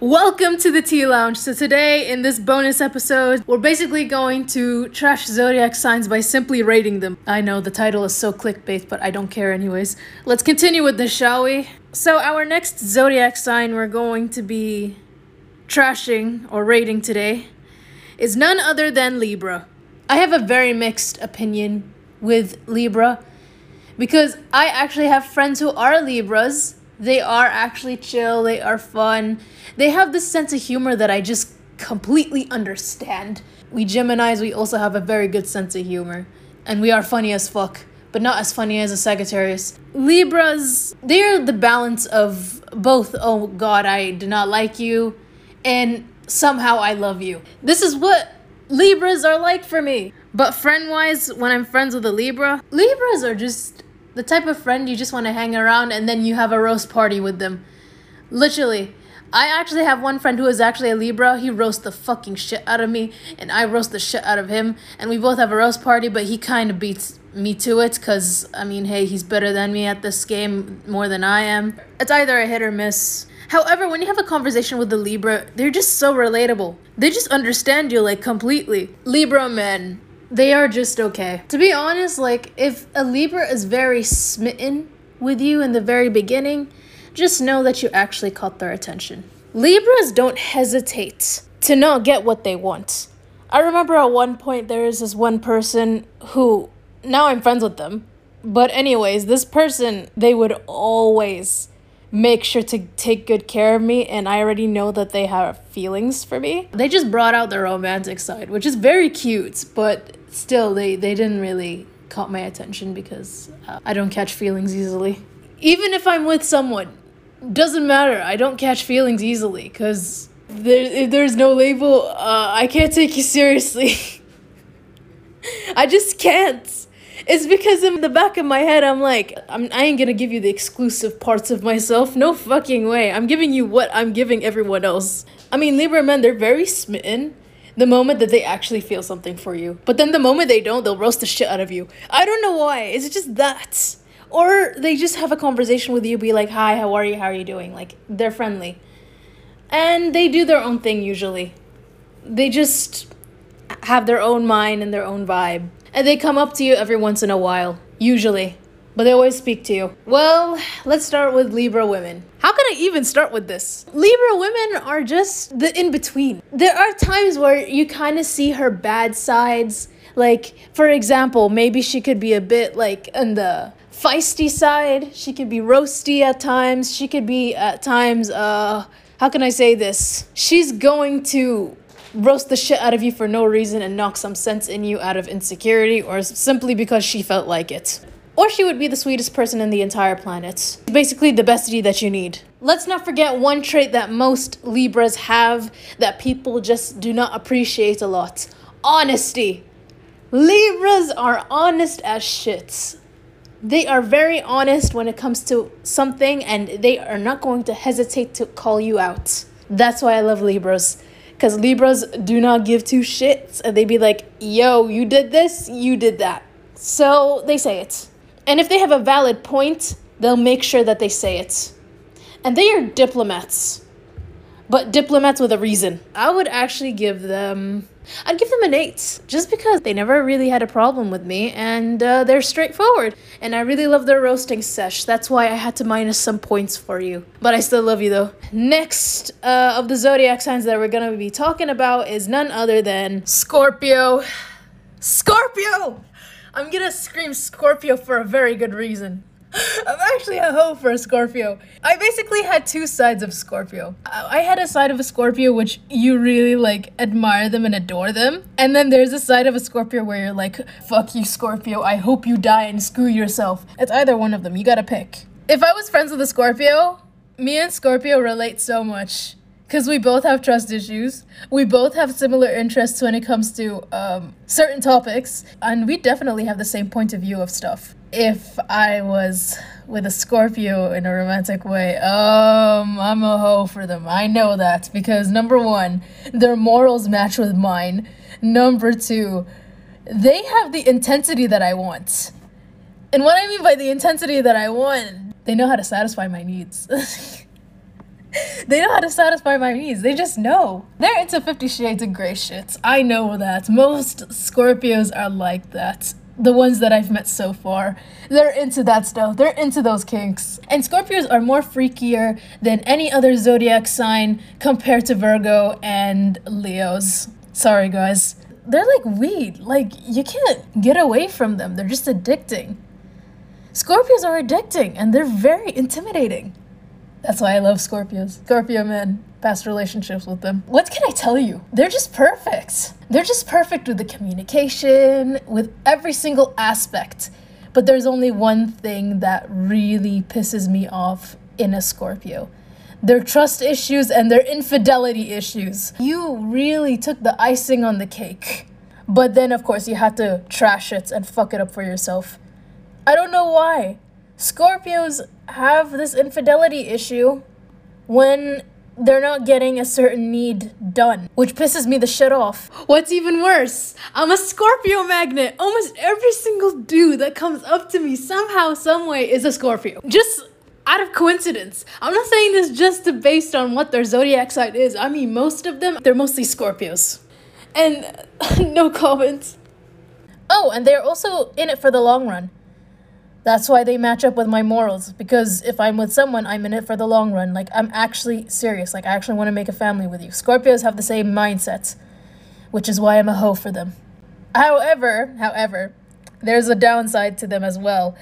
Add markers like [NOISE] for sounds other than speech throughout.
Welcome to the Tea Lounge. So today in this bonus episode, we're basically going to trash zodiac signs by simply rating them. I know the title is so clickbait, but I don't care anyways. Let's continue with this, shall we? So our next zodiac sign we're going to be trashing or rating today is none other than Libra. I have a very mixed opinion with Libra because I actually have friends who are Libras they are actually chill, they are fun. They have this sense of humor that I just completely understand. We Geminis, we also have a very good sense of humor. And we are funny as fuck, but not as funny as a Sagittarius. Libras, they're the balance of both, oh god, I do not like you, and somehow I love you. This is what Libras are like for me. But friend wise, when I'm friends with a Libra, Libras are just the type of friend you just want to hang around and then you have a roast party with them. Literally. I actually have one friend who is actually a Libra. He roasts the fucking shit out of me, and I roast the shit out of him. And we both have a roast party, but he kind of beats me to it because, I mean, hey, he's better than me at this game more than I am. It's either a hit or miss. However, when you have a conversation with a Libra, they're just so relatable. They just understand you like completely. Libra men, they are just okay. To be honest, like if a Libra is very smitten with you in the very beginning, just know that you actually caught their attention. Libras don't hesitate to not get what they want. I remember at one point there is this one person who now I'm friends with them. But anyways, this person they would always make sure to take good care of me and I already know that they have feelings for me. They just brought out their romantic side, which is very cute, but still they they didn't really caught my attention because uh, I don't catch feelings easily. Even if I'm with someone, doesn't matter. I don't catch feelings easily because there there's no label. Uh, I can't take you seriously. [LAUGHS] I just can't. It's because in the back of my head, I'm like, I'm, I ain't gonna give you the exclusive parts of myself. No fucking way. I'm giving you what I'm giving everyone else. I mean, Libra men, they're very smitten the moment that they actually feel something for you. But then the moment they don't, they'll roast the shit out of you. I don't know why. Is it just that. Or they just have a conversation with you, be like, hi, how are you? How are you doing? Like, they're friendly. And they do their own thing usually. They just have their own mind and their own vibe. And they come up to you every once in a while, usually. But they always speak to you. Well, let's start with Libra women. How can I even start with this? Libra women are just the in between. There are times where you kind of see her bad sides. Like, for example, maybe she could be a bit like on the feisty side. She could be roasty at times. She could be at times, uh, how can I say this? She's going to roast the shit out of you for no reason and knock some sense in you out of insecurity or simply because she felt like it. Or she would be the sweetest person in the entire planet. Basically, the bestie that you need. Let's not forget one trait that most Libras have that people just do not appreciate a lot honesty. Libras are honest as shit. They are very honest when it comes to something and they are not going to hesitate to call you out. That's why I love Libras because Libras do not give two shits and they be like, yo, you did this, you did that. So they say it. And if they have a valid point, they'll make sure that they say it. And they are diplomats, but diplomats with a reason. I would actually give them I'd give them an 8 just because they never really had a problem with me and uh, they're straightforward. And I really love their roasting sesh. That's why I had to minus some points for you. But I still love you though. Next uh, of the zodiac signs that we're gonna be talking about is none other than Scorpio. Scorpio! I'm gonna scream Scorpio for a very good reason. [GASPS] I'm actually a hoe for a Scorpio. I basically had two sides of Scorpio. I had a side of a Scorpio which you really like admire them and adore them. And then there's a side of a Scorpio where you're like, fuck you, Scorpio. I hope you die and screw yourself. It's either one of them. You gotta pick. If I was friends with a Scorpio, me and Scorpio relate so much because we both have trust issues. We both have similar interests when it comes to um, certain topics, and we definitely have the same point of view of stuff. If I was with a Scorpio in a romantic way, um, I'm a hoe for them. I know that because number one, their morals match with mine. Number two, they have the intensity that I want. And what I mean by the intensity that I want, they know how to satisfy my needs. [LAUGHS] [LAUGHS] they know how to satisfy my needs. They just know. They're into Fifty Shades of Grey shit. I know that. Most Scorpios are like that. The ones that I've met so far. They're into that stuff. They're into those kinks. And Scorpios are more freakier than any other zodiac sign compared to Virgo and Leos. Sorry, guys. They're like weed. Like, you can't get away from them. They're just addicting. Scorpios are addicting and they're very intimidating. That's why I love Scorpios. Scorpio men, past relationships with them. What can I tell you? They're just perfect. They're just perfect with the communication, with every single aspect. But there's only one thing that really pisses me off in a Scorpio their trust issues and their infidelity issues. You really took the icing on the cake. But then, of course, you had to trash it and fuck it up for yourself. I don't know why. Scorpios have this infidelity issue when they're not getting a certain need done, which pisses me the shit off. What's even worse, I'm a Scorpio magnet. Almost every single dude that comes up to me somehow, someway is a Scorpio. Just out of coincidence. I'm not saying this just based on what their zodiac sign is. I mean, most of them, they're mostly Scorpios. And [LAUGHS] no comments. Oh, and they're also in it for the long run. That's why they match up with my morals. Because if I'm with someone, I'm in it for the long run. Like, I'm actually serious. Like, I actually want to make a family with you. Scorpios have the same mindset, which is why I'm a hoe for them. However, however, there's a downside to them as well.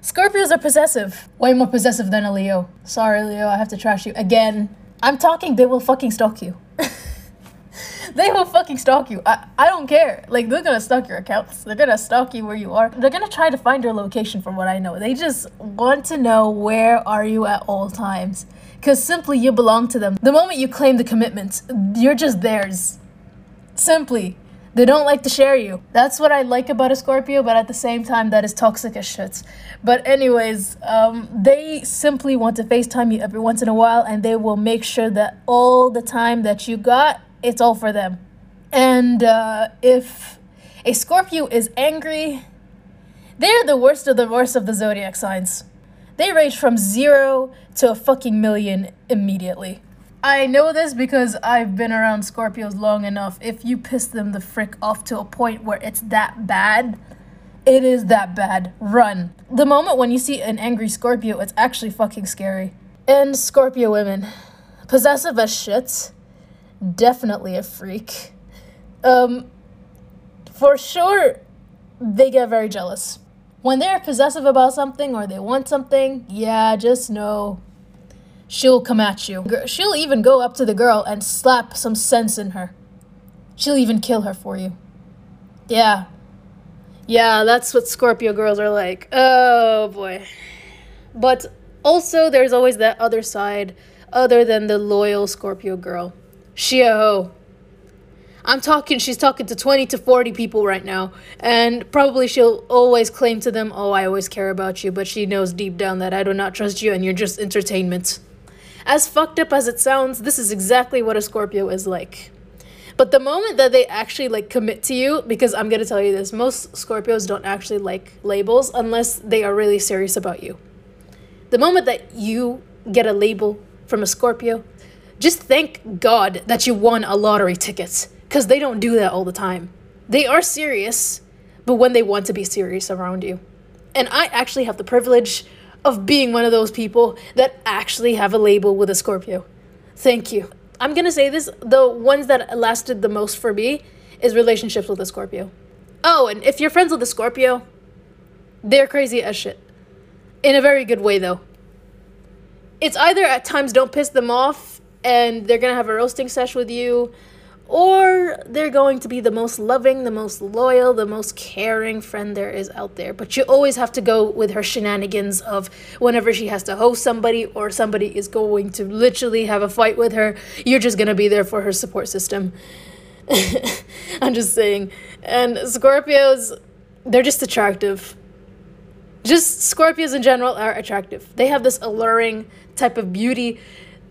Scorpios are possessive. Way more possessive than a Leo. Sorry, Leo, I have to trash you again. I'm talking, they will fucking stalk you. [LAUGHS] they will fucking stalk you. I, I don't care. Like, they're gonna stalk your accounts. They're gonna stalk you where you are. They're gonna try to find your location from what I know. They just want to know where are you at all times. Because simply you belong to them. The moment you claim the commitment, you're just theirs. Simply. They don't like to share you. That's what I like about a Scorpio, but at the same time, that is toxic as shit. But, anyways, um, they simply want to FaceTime you every once in a while, and they will make sure that all the time that you got, it's all for them. And uh, if a Scorpio is angry, they're the worst of the worst of the zodiac signs. They range from zero to a fucking million immediately. I know this because I've been around Scorpios long enough. If you piss them the frick off to a point where it's that bad, it is that bad. Run. The moment when you see an angry Scorpio, it's actually fucking scary. And Scorpio women, possessive as shit, definitely a freak. Um, for sure, they get very jealous. When they're possessive about something or they want something, yeah, just know she'll come at you. She'll even go up to the girl and slap some sense in her. She'll even kill her for you. Yeah. Yeah, that's what Scorpio girls are like. Oh boy. But also, there's always that other side, other than the loyal Scorpio girl. She hoe. I'm talking, she's talking to 20 to 40 people right now, and probably she'll always claim to them, Oh, I always care about you, but she knows deep down that I do not trust you and you're just entertainment. As fucked up as it sounds, this is exactly what a Scorpio is like. But the moment that they actually like commit to you, because I'm gonna tell you this, most Scorpios don't actually like labels unless they are really serious about you. The moment that you get a label from a Scorpio, just thank God that you won a lottery ticket, because they don't do that all the time. They are serious, but when they want to be serious around you. And I actually have the privilege of being one of those people that actually have a label with a Scorpio. Thank you. I'm gonna say this the ones that lasted the most for me is relationships with a Scorpio. Oh, and if you're friends with a Scorpio, they're crazy as shit. In a very good way, though. It's either at times don't piss them off and they're gonna have a roasting sesh with you, or they're going to be the most loving, the most loyal, the most caring friend there is out there. But you always have to go with her shenanigans of whenever she has to host somebody or somebody is going to literally have a fight with her, you're just to be there for her support system. [LAUGHS] I'm just saying. And Scorpios, they're just attractive. Just Scorpios in general are attractive. They have this alluring type of beauty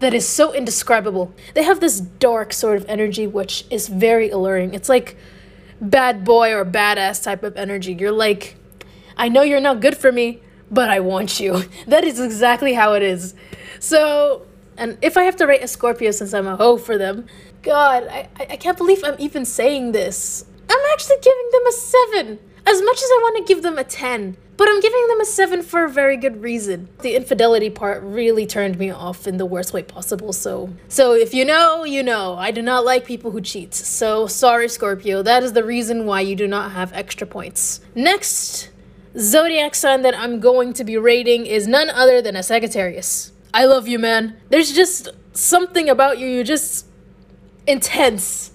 that is so indescribable. They have this dark sort of energy which is very alluring. It's like bad boy or badass type of energy. You're like, I know you're not good for me, but I want you. [LAUGHS] That is exactly how it is. So, And if I have to rate a Scorpio since I'm a hoe for them, God, I, I can't believe I'm even saying this. I'm actually giving them a 7. As much as I want to give them a 10. But I'm giving them a 7 for a very good reason. The infidelity part really turned me off in the worst way possible, so. So if you know, you know. I do not like people who cheat. So sorry, Scorpio. That is the reason why you do not have extra points. Next zodiac sign that I'm going to be rating is none other than a Sagittarius. I love you, man. There's just something about you. You're just intense.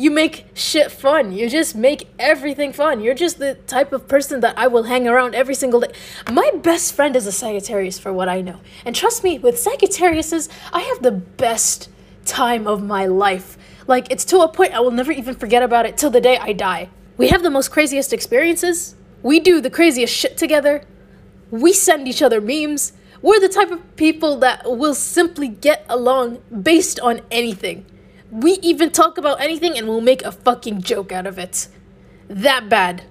You make shit fun. You just make everything fun. You're just the type of person that I will hang around every single day. My best friend is a Sagittarius, for what I know. And trust me, with Sagittariuses, I have the best time of my life. Like, it's to a point I will never even forget about it till the day I die. We have the most craziest experiences. We do the craziest shit together. We send each other memes. We're the type of people that will simply get along based on anything. We even talk about anything and we'll make a fucking joke out of it. That bad.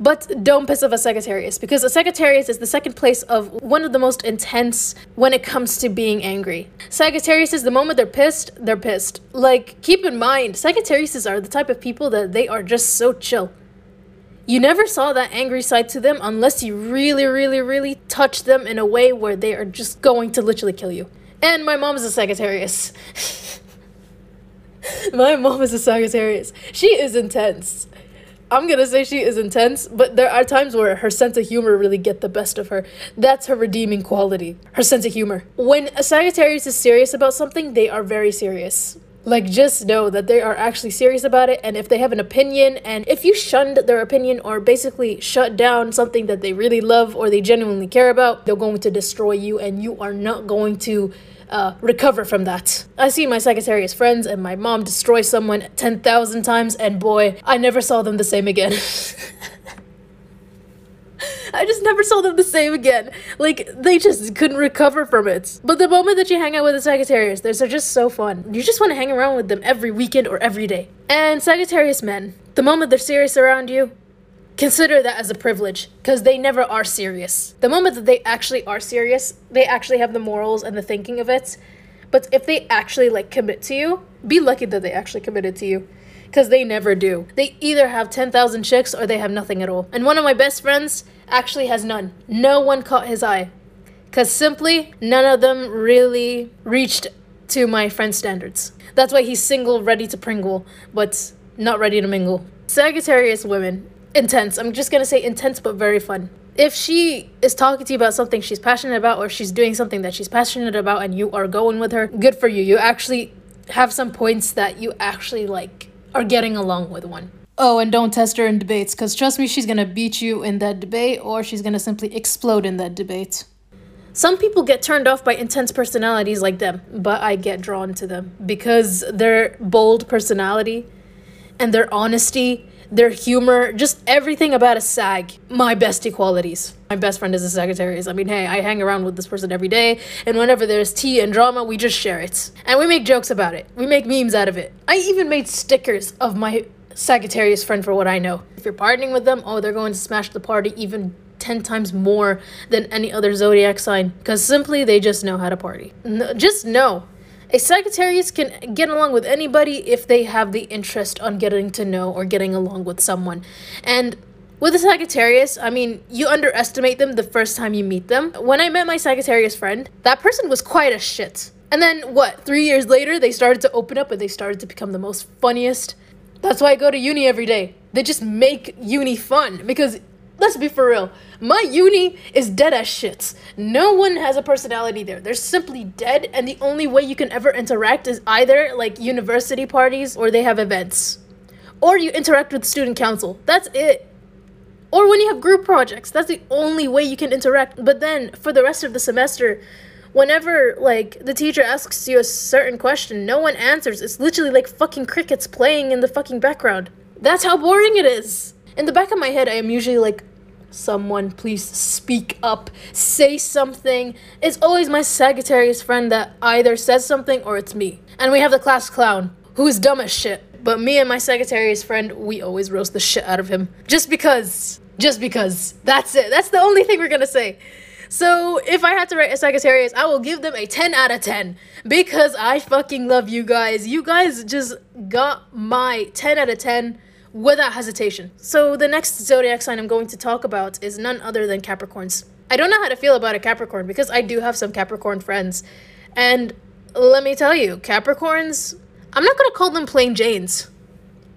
But don't piss off a Sagittarius because a Sagittarius is the second place of one of the most intense when it comes to being angry. Sagittarius is the moment they're pissed, they're pissed. Like, keep in mind, Sagittarius are the type of people that they are just so chill. You never saw that angry side to them unless you really, really, really touch them in a way where they are just going to literally kill you. And my mom is a Sagittarius. [LAUGHS] [LAUGHS] My mom is a Sagittarius. She is intense. I'm gonna say she is intense, but there are times where her sense of humor really get the best of her. That's her redeeming quality. Her sense of humor. When a Sagittarius is serious about something, they are very serious. Like, just know that they are actually serious about it, and if they have an opinion, and if you shunned their opinion or basically shut down something that they really love or they genuinely care about, they're going to destroy you, and you are not going to uh, recover from that. I see my Sagittarius friends and my mom destroy someone 10,000 times, and boy, I never saw them the same again. [LAUGHS] I just never saw them the same again. Like, they just couldn't recover from it. But the moment that you hang out with a Sagittarius, they're just so fun. You just want to hang around with them every weekend or every day. And Sagittarius men, the moment they're serious around you, consider that as a privilege because they never are serious. The moment that they actually are serious, they actually have the morals and the thinking of it. But if they actually like commit to you, be lucky that they actually committed to you because they never do. They either have 10,000 chicks or they have nothing at all. And one of my best friends actually has none. No one caught his eye because simply none of them really reached to my friend's standards. That's why he's single, ready to pringle, but not ready to mingle. Sagittarius women, intense. I'm just gonna say intense but very fun. If she is talking to you about something she's passionate about or she's doing something that she's passionate about and you are going with her, good for you. You actually have some points that you actually like are getting along with one. Oh, and don't test her in debates, because trust me, she's gonna beat you in that debate or she's gonna simply explode in that debate. Some people get turned off by intense personalities like them, but I get drawn to them because their bold personality and their honesty their humor, just everything about a SAG, my best qualities. My best friend is a Sagittarius. I mean, hey, I hang around with this person every day, and whenever there's tea and drama, we just share it. And we make jokes about it. We make memes out of it. I even made stickers of my Sagittarius friend for what I know. If you're partying with them, oh, they're going to smash the party even 10 times more than any other zodiac sign because simply they just know how to party. Just know a Sagittarius can get along with anybody if they have the interest on getting to know or getting along with someone. And with a Sagittarius, I mean, you underestimate them the first time you meet them. When I met my Sagittarius friend, that person was quite a shit. And then, what, three years later, they started to open up and they started to become the most funniest. That's why I go to uni every day. They just make uni fun because let's be for real. My uni is dead as shit. No one has a personality there. They're simply dead, and the only way you can ever interact is either like university parties or they have events. Or you interact with student council. That's it. Or when you have group projects, that's the only way you can interact. But then for the rest of the semester, whenever like the teacher asks you a certain question, no one answers. It's literally like fucking crickets playing in the fucking background. That's how boring it is. In the back of my head, I am usually like, someone please speak up say something. It's always my sagittarius friend that either says something or it's me. And we have the class clown who is dumb as shit. But me and my sagittarius friend we always roast the shit out of him. Just because. Just because. That's it. That's the only thing we're gonna say. So if I had to rate a Sagittarius, I will give them a 10 out of 10 because I fucking love you guys. You guys just got my 10 out of 10 without hesitation. So the next zodiac sign I'm going to talk about is none other than Capricorns. I don't know how to feel about a Capricorn because I do have some Capricorn friends. And let me tell you, Capricorns, I'm not going to call them plain Janes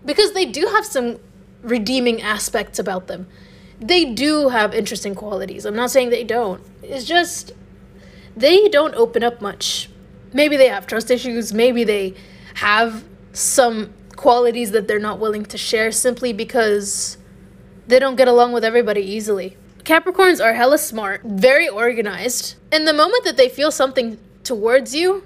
because they do have some redeeming aspects about them. They do have interesting qualities. I'm not saying they don't. It's just they don't open up much. Maybe they have trust issues, maybe they have some qualities that they're not willing to share simply because they don't get along with everybody easily. Capricorns are hella smart, very organized, and the moment that they feel something towards you,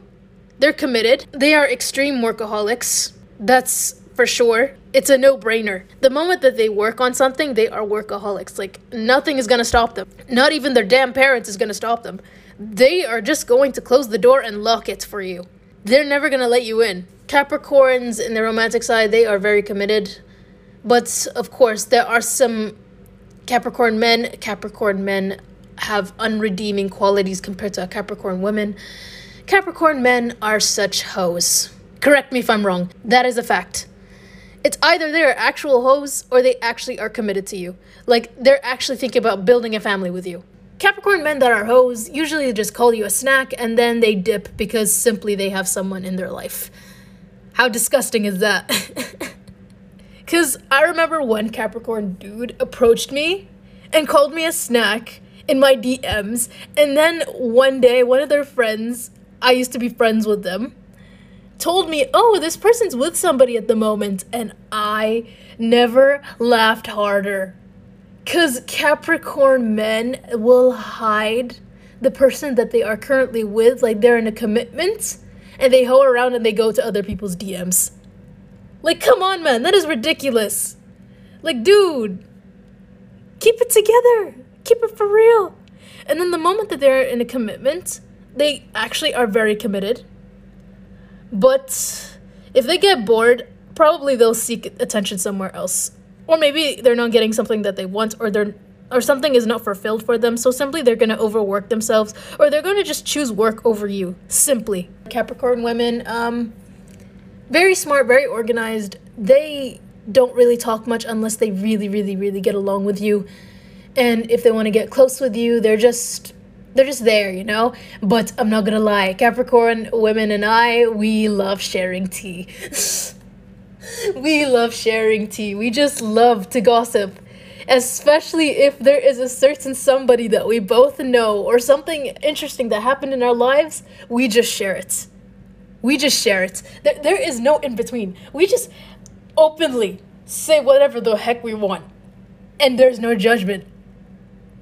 they're committed. They are extreme workaholics. That's for sure. It's a no brainer. The moment that they work on something, they are workaholics. Like, nothing is gonna stop them. Not even their damn parents is gonna stop them. They are just going to close the door and lock it for you. They're never gonna let you in. Capricorns, in the romantic side, they are very committed. But of course, there are some Capricorn men. Capricorn men have unredeeming qualities compared to a Capricorn women. Capricorn men are such hoes. Correct me if I'm wrong. That is a fact. It's either they're actual hoes or they actually are committed to you. Like they're actually thinking about building a family with you. Capricorn men that are hoes usually just call you a snack and then they dip because simply they have someone in their life. How disgusting is that? [LAUGHS] Because I remember one Capricorn dude approached me and called me a snack in my DMs. And then one day, one of their friends, I used to be friends with them, told me, oh, this person's with somebody at the moment. And I never laughed harder. Because Capricorn men will hide the person that they are currently with, like they're in a commitment, and they hoe around and they go to other people's DMs. Like, come on, man, that is ridiculous. Like, dude, keep it together, keep it for real. And then the moment that they're in a commitment, they actually are very committed. But if they get bored, probably they'll seek attention somewhere else. Or maybe they're not getting something that they want or they're or something is not fulfilled for them, so simply they're going to overwork themselves or they're going to just choose work over you. Simply. Capricorn women um very smart, very organized. They don't really talk much unless they really really really get along with you. And if they want to get close with you, they're just they're just there, you know? But I'm not gonna lie, Capricorn women and I, we love sharing tea. [LAUGHS] we love sharing tea. We just love to gossip. Especially if there is a certain somebody that we both know or something interesting that happened in our lives, we just share it. We just share it. There, there is no in between. We just openly say whatever the heck we want. And there's no judgment.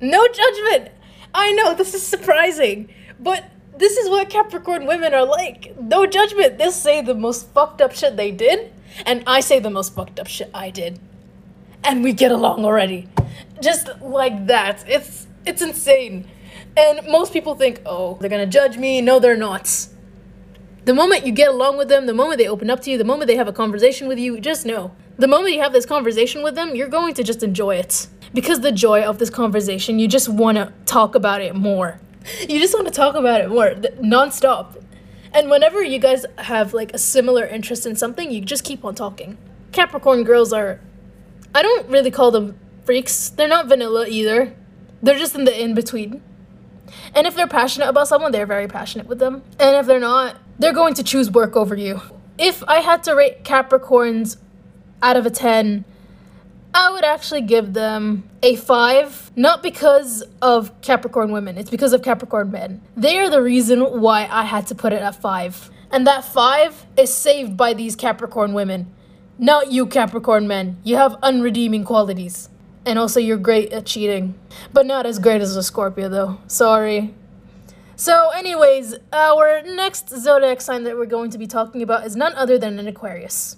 No judgment! I know this is surprising, but this is what Capricorn women are like. No judgment. They'll say the most fucked up shit they did, and I say the most fucked up shit I did. And we get along already. Just like that. It's it's insane. And most people think, "Oh, they're going to judge me." No, they're not. The moment you get along with them, the moment they open up to you, the moment they have a conversation with you, just know. The moment you have this conversation with them, you're going to just enjoy it because the joy of this conversation, you just want to talk about it more. You just want to talk about it more nonstop. And whenever you guys have like a similar interest in something, you just keep on talking. Capricorn girls are, I don't really call them freaks. They're not vanilla either. They're just in the in between. And if they're passionate about someone, they're very passionate with them. And if they're not, they're going to choose work over you. If I had to rate Capricorns out of a 10, I would actually give them a five, not because of Capricorn women, it's because of Capricorn men. They are the reason why I had to put it at five. And that five is saved by these Capricorn women, not you, Capricorn men. You have unredeeming qualities. And also, you're great at cheating, but not as great as a Scorpio, though. Sorry. So, anyways, our next zodiac sign that we're going to be talking about is none other than an Aquarius.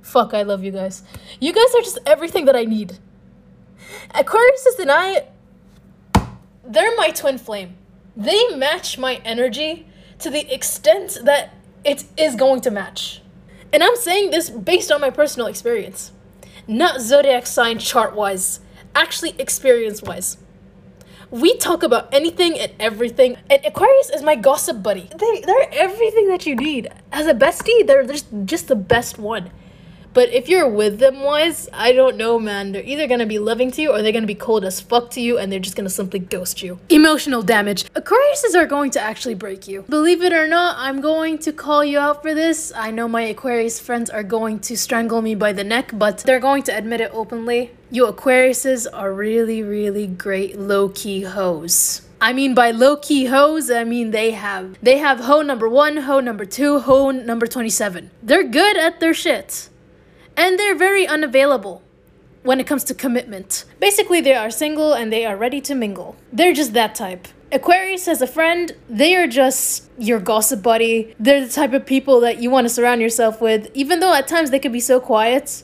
Fuck, I love you guys. You guys are just everything that I need. Aquarius and I, they're my twin flame. They match my energy to the extent that it is going to match. And I'm saying this based on my personal experience, not zodiac sign chart wise, actually experience wise. We talk about anything and everything. And Aquarius is my gossip buddy. They, they're everything that you need. As a bestie, they're, they're just the best one. But if you're with them wise, I don't know, man. They're either gonna be loving to you or they're gonna be cold as fuck to you and they're just gonna simply ghost you. Emotional damage. Aquariuses are going to actually break you. Believe it or not, I'm going to call you out for this. I know my Aquarius friends are going to strangle me by the neck, but they're going to admit it openly. You Aquariuses are really, really great low-key hoes. I mean by low key hoes, I mean they have they have hoe number one, hoe number two, hoe number 27. They're good at their shit and they're very unavailable when it comes to commitment. Basically, they are single and they are ready to mingle. They're just that type. Aquarius as a friend, they are just your gossip buddy. They're the type of people that you want to surround yourself with, even though at times they could be so quiet.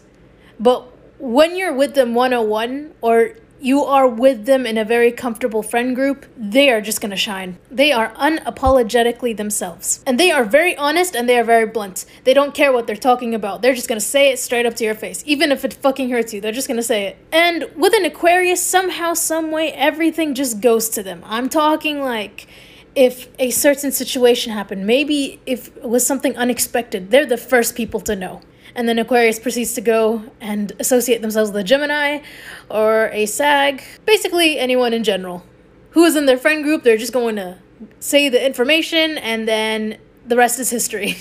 But when you're with them 101 or you are with them in a very comfortable friend group, they are just gonna shine. They are unapologetically themselves. And they are very honest and they are very blunt. They don't care what they're talking about. They're just gonna say it straight up to your face. Even if it fucking hurts you, they're just gonna say it. And with an Aquarius, somehow, someway, everything just goes to them. I'm talking like if a certain situation happened, maybe if it was something unexpected, they're the first people to know and then Aquarius proceeds to go and associate themselves with a Gemini or a Sag, basically anyone in general. Who is in their friend group, they're just going to say the information and then the rest is history.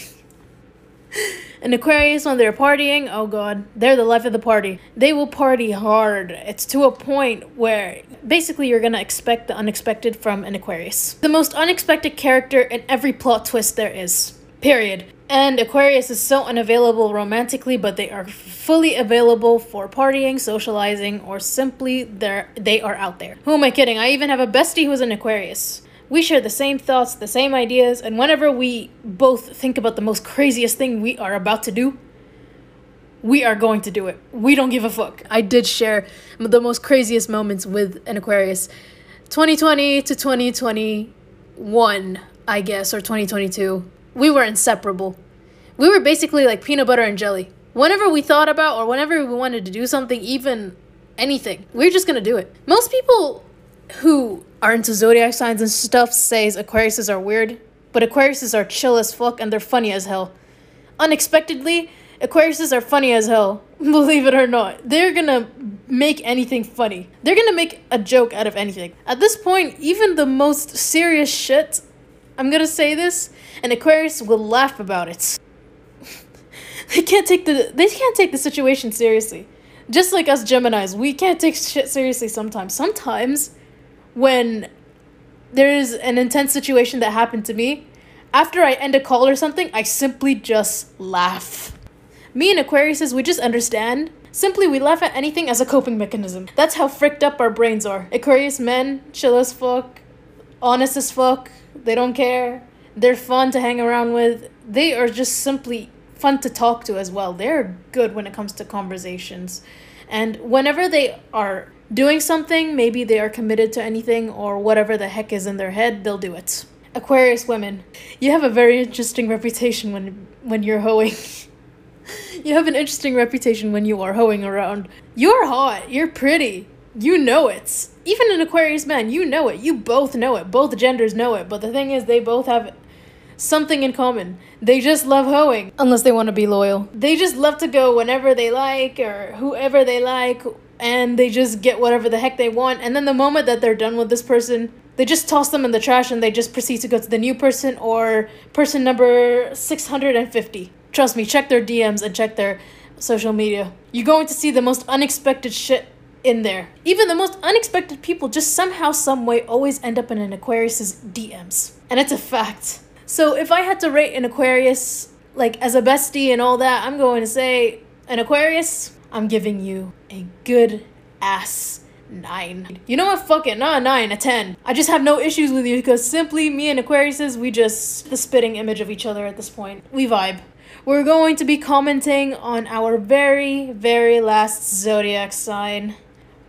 [LAUGHS] and Aquarius, when they're partying, oh god, they're the life of the party. They will party hard. It's to a point where basically you're gonna expect the unexpected from an Aquarius. The most unexpected character in every plot twist there is. Period. And Aquarius is so unavailable romantically, but they are fully available for partying, socializing, or simply they're, they are out there. Who am I kidding? I even have a bestie who's an Aquarius. We share the same thoughts, the same ideas, and whenever we both think about the most craziest thing we are about to do, we are going to do it. We don't give a fuck. I did share the most craziest moments with an Aquarius. 2020 to 2021, I guess, or 2022 we were inseparable. We were basically like peanut butter and jelly. Whenever we thought about or whenever we wanted to do something, even anything, we are just gonna do it. Most people who are into zodiac signs and stuff says Aquariuses are weird, but Aquariuses are chill as fuck and they're funny as hell. Unexpectedly, Aquariuses are funny as hell. [LAUGHS] Believe it or not. They're gonna make anything funny. They're gonna make a joke out of anything. At this point, even the most serious shit I'm gonna say this, and Aquarius will laugh about it. [LAUGHS] they can't take the they can't take the situation seriously. Just like us Geminis, we can't take shit seriously sometimes. Sometimes when there's an intense situation that happened to me, after I end a call or something, I simply just laugh. Me and Aquariuses, we just understand. Simply, we laugh at anything as a coping mechanism. That's how fricked up our brains are. Aquarius men, chill as fuck, honest as fuck, they don't care. They're fun to hang around with. They are just simply fun to talk to as well. They're good when it comes to conversations. And whenever they are doing something, maybe they are committed to anything or whatever the heck is in their head, they'll do it. Aquarius women, you have a very interesting reputation when when you're hoeing. [LAUGHS] you have an interesting reputation when you are hoeing around. You're hot, you're pretty, you know it. Even an Aquarius man, you know it. You both know it. Both genders know it. But the thing is, they both have something in common. They just love hoeing, unless they want to be loyal. They just love to go whenever they like or whoever they like, and they just get whatever the heck they want. And then the moment that they're done with this person, they just toss them in the trash and they just proceed to go to the new person or person number 650. Trust me, check their DMs and check their social media. You're going to see the most unexpected shit in there. Even the most unexpected people just somehow, someway always end up in an Aquarius's DMs. And it's a fact. So if I had to rate an Aquarius like as a bestie and all that, I'm going to say an Aquarius, I'm giving you a good ass nine. You know what? Fuck it, not a nine, a ten. I just have no issues with you because simply me and Aquariuses, we just the spitting image of each other at this point. We vibe. We're going to be commenting on our very, very last zodiac sign.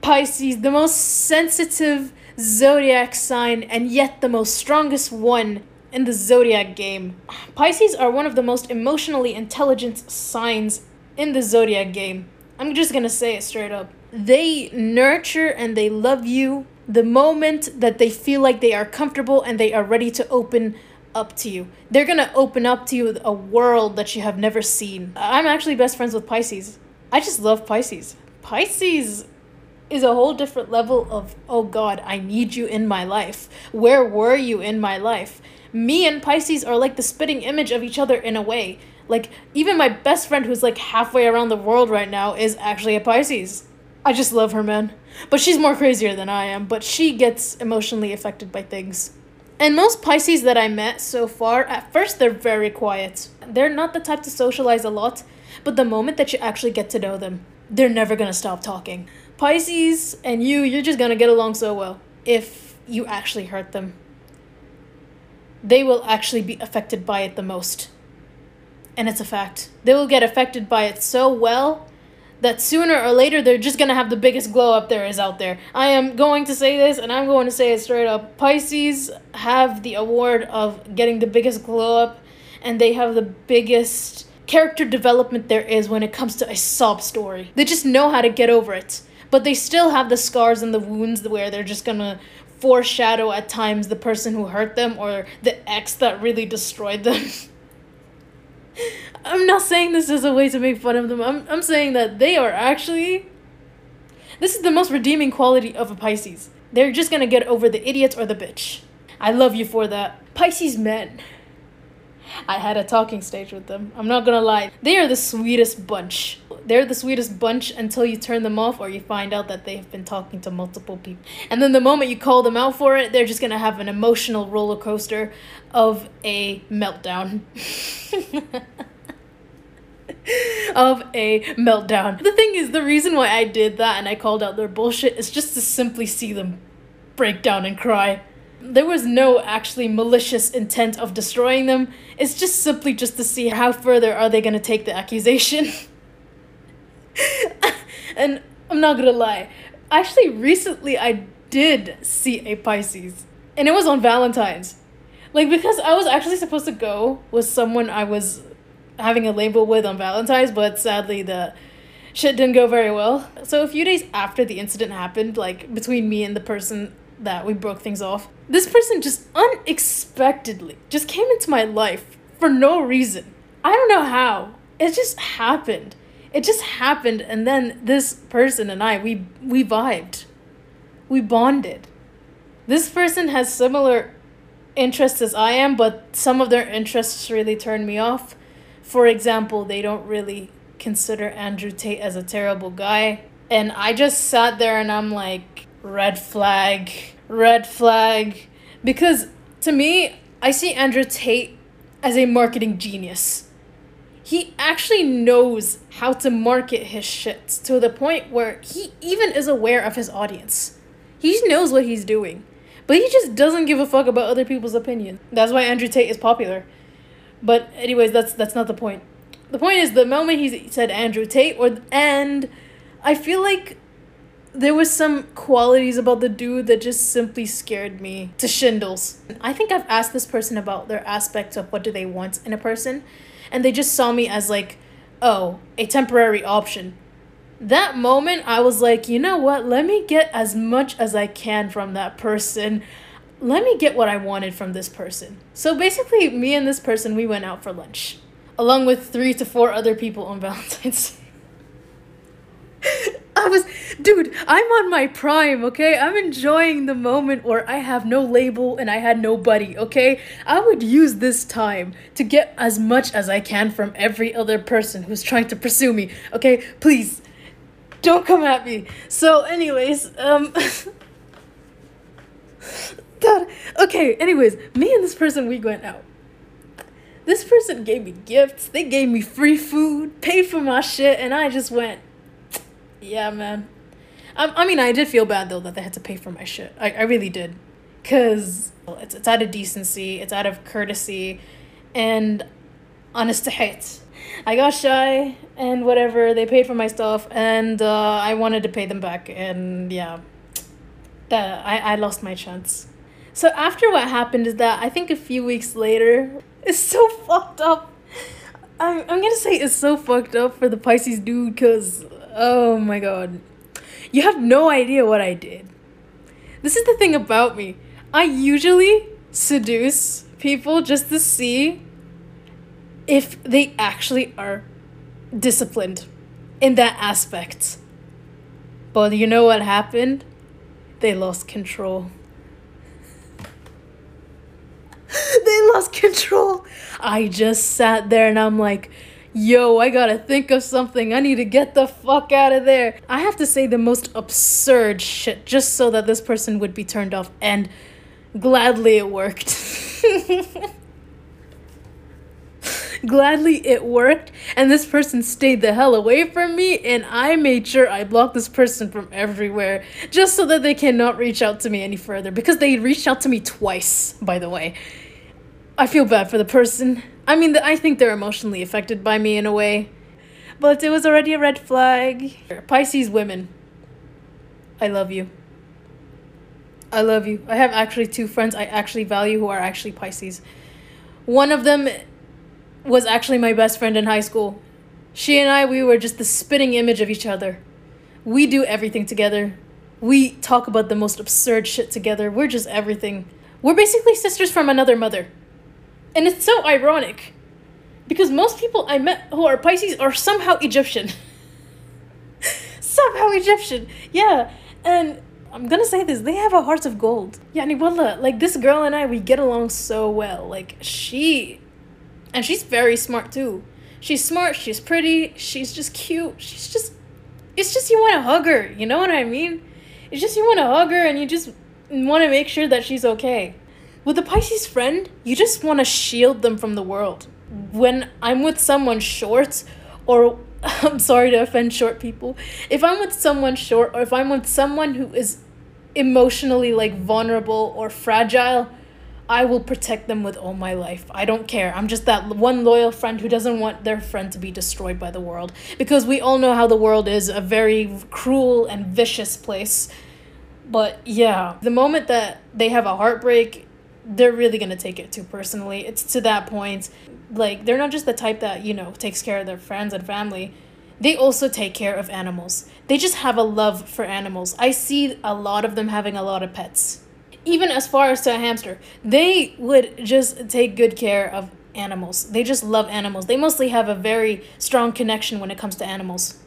Pisces, the most sensitive zodiac sign and yet the most strongest one in the zodiac game. Pisces are one of the most emotionally intelligent signs in the zodiac game. I'm just gonna say it straight up. They nurture and they love you the moment that they feel like they are comfortable and they are ready to open up to you. They're gonna open up to you a world that you have never seen. I'm actually best friends with Pisces. I just love Pisces. Pisces is a whole different level of, oh God, I need you in my life. Where were you in my life? Me and Pisces are like the spitting image of each other in a way. Like, even my best friend who's like halfway around the world right now is actually a Pisces. I just love her, man. But she's more crazier than I am, but she gets emotionally affected by things. And most Pisces that I met so far, at first they're very quiet. They're not the type to socialize a lot, but the moment that you actually get to know them, they're never gonna stop talking. Pisces and you, you're just gonna get along so well if you actually hurt them. They will actually be affected by it the most. And it's a fact. They will get affected by it so well that sooner or later they're just gonna have the biggest glow up there is out there. I am going to say this and I'm going to say it straight up. Pisces have the award of getting the biggest glow up and they have the biggest character development there is when it comes to a sob story. They just know how to get over it. But they still have the scars and the wounds where they're just gonna foreshadow at times the person who hurt them or the ex that really destroyed them. [LAUGHS] I'm not saying this as a way to make fun of them. I'm, I'm saying that they are actually. This is the most redeeming quality of a Pisces. They're just gonna get over the idiot or the bitch. I love you for that. Pisces men. I had a talking stage with them. I'm not gonna lie. They are the sweetest bunch. They're the sweetest bunch until you turn them off or you find out that they've been talking to multiple people. And then the moment you call them out for it, they're just gonna have an emotional roller coaster of a meltdown. [LAUGHS] of a meltdown. The thing is, the reason why I did that and I called out their bullshit is just to simply see them break down and cry. There was no actually malicious intent of destroying them. It's just simply just to see how further are they gonna take the accusation. [LAUGHS] and I'm not gonna lie, actually recently I did see a Pisces. And it was on Valentine's. Like because I was actually supposed to go with someone I was having a label with on Valentine's, but sadly the shit didn't go very well. So a few days after the incident happened, like between me and the person that we broke things off, this person just unexpectedly just came into my life for no reason. I don't know how. It just happened. It just happened and then this person and I we we vibed. We bonded. This person has similar interests as I am, but some of their interests really turned me off for example, they don't really consider Andrew Tate as a terrible guy. And I just sat there and I'm like, red flag, red flag. Because to me, I see Andrew Tate as a marketing genius. He actually knows how to market his shit to the point where he even is aware of his audience. He knows what he's doing. But he just doesn't give a fuck about other people's opinion. That's why Andrew Tate is popular. But anyways, that's that's not the point. The point is the moment he said Andrew Tate or and I feel like there was some qualities about the dude that just simply scared me to shindles. I think I've asked this person about their aspects of what do they want in a person and they just saw me as like, "Oh, a temporary option." That moment I was like, "You know what? Let me get as much as I can from that person." let me get what I wanted from this person. So basically, me and this person, we went out for lunch, along with three to four other people on [LAUGHS] Valentine's Day. I was, dude, I'm on my prime, okay? I'm enjoying the moment where I have no label and I had nobody, okay? I would use this time to get as much as I can from every other person who's trying to pursue me, okay? Please, don't come at me. So, anyways, um. [LAUGHS] God. Okay, anyways, me and this person, we went out. This person gave me gifts. They gave me free food, paid for my shit, and I just went, yeah, man. I, I mean, I did feel bad, though, that they had to pay for my shit. I, I really did. Because it's, it's out of decency, it's out of courtesy, and honest. I got shy and whatever. They paid for my stuff, and uh, I wanted to pay them back, and yeah, that I, I lost my chance. So after what happened is that I think a few weeks later, it's so fucked up. I'm, I'm gonna say it's so fucked up for the Pisces dude because, oh my god. You have no idea what I did. This is the thing about me. I usually seduce people just to see if they actually are disciplined in that aspect. But you know what happened? They lost control. [LAUGHS] they lost control. I just sat there and I'm like, yo, I gotta think of something. I need to get the fuck out of there. I have to say the most absurd shit just so that this person would be turned off. And gladly it worked. [LAUGHS] gladly it worked and this person stayed the hell away from me and i made sure i blocked this person from everywhere just so that they cannot reach out to me any further because they reached out to me twice by the way i feel bad for the person I mean, I think they're emotionally affected by me in a way. But it was already a red flag. Pisces women. I love you. I love you. I have actually two friends I actually value who are actually Pisces. One of them was actually my best friend in high school. She and I, we were just the spitting image of each other. We do everything together. We talk about the most absurd shit together. We're just everything. We're basically sisters from another mother. And it's so ironic because most people I met who are Pisces are somehow Egyptian. [LAUGHS] somehow Egyptian. Yeah. And I'm gonna say this, they have a heart of gold. Yani wallah, like this girl and I, we get along so well. Like she and she's very smart too. She's smart, she's pretty, she's just cute, she's just it's just you wanna hug her, you know what I mean? It's just you wanna hug her and you just wanna make sure that she's okay. With a Pisces friend, you just want to shield them from the world. When I'm with someone short, or [LAUGHS] I'm sorry to offend short people, if I'm with someone short, or if I'm with someone who is emotionally like vulnerable or fragile, I will protect them with all my life. I don't care. I'm just that one loyal friend who doesn't want their friend to be destroyed by the world. Because we all know how the world is a very cruel and vicious place. But yeah, the moment that they have a heartbreak, they're really going to take it too personally. It's to that point. Like, they're not just the type that, you know, takes care of their friends and family. They also take care of animals. They just have a love for animals. I see a lot of them having a lot of pets. Even as far as to a hamster, they would just take good care of animals. They just love animals. They mostly have a very strong connection when it comes to animals.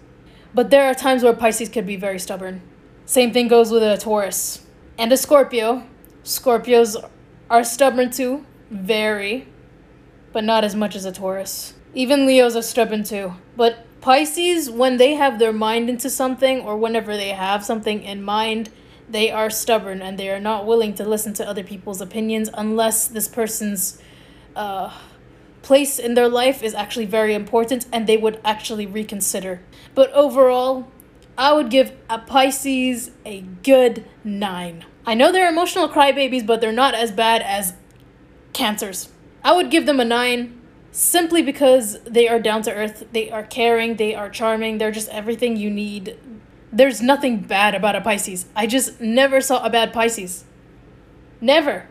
But there are times where Pisces could be very stubborn. Same thing goes with a Taurus and a Scorpio. Scorpios are stubborn too, very, but not as much as a Taurus. Even Leos are stubborn too. But Pisces, when they have their mind into something or whenever they have something in mind, they are stubborn and they are not willing to listen to other people's opinions unless this person's uh, place in their life is actually very important and they would actually reconsider. But overall, I would give a Pisces a good nine. I know they're emotional crybabies, but they're not as bad as cancers. I would give them a nine simply because they are down to earth, they are caring, they are charming, they're just everything you need. There's nothing bad about a Pisces. I just never saw a bad Pisces. Never.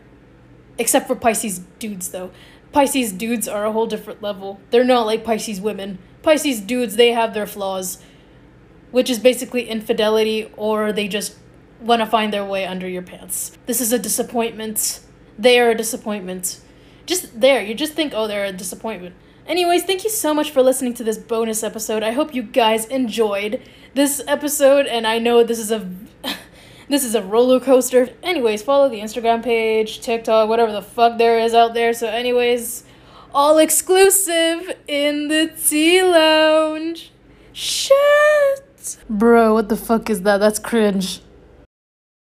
Except for Pisces dudes, though. Pisces dudes are a whole different level. They're not like Pisces women. Pisces dudes, they have their flaws, which is basically infidelity, or they just want to find their way under your pants. This is a disappointment. They are a disappointment. Just there, you just think, oh, they're a disappointment. Anyways, thank you so much for listening to this bonus episode. I hope you guys enjoyed this episode, and I know this is a [LAUGHS] this is a roller coaster. Anyways, follow the Instagram page, TikTok, whatever the fuck there is out there. So, anyways, all exclusive in the tea lounge. Shit, bro, what the fuck is that? That's cringe.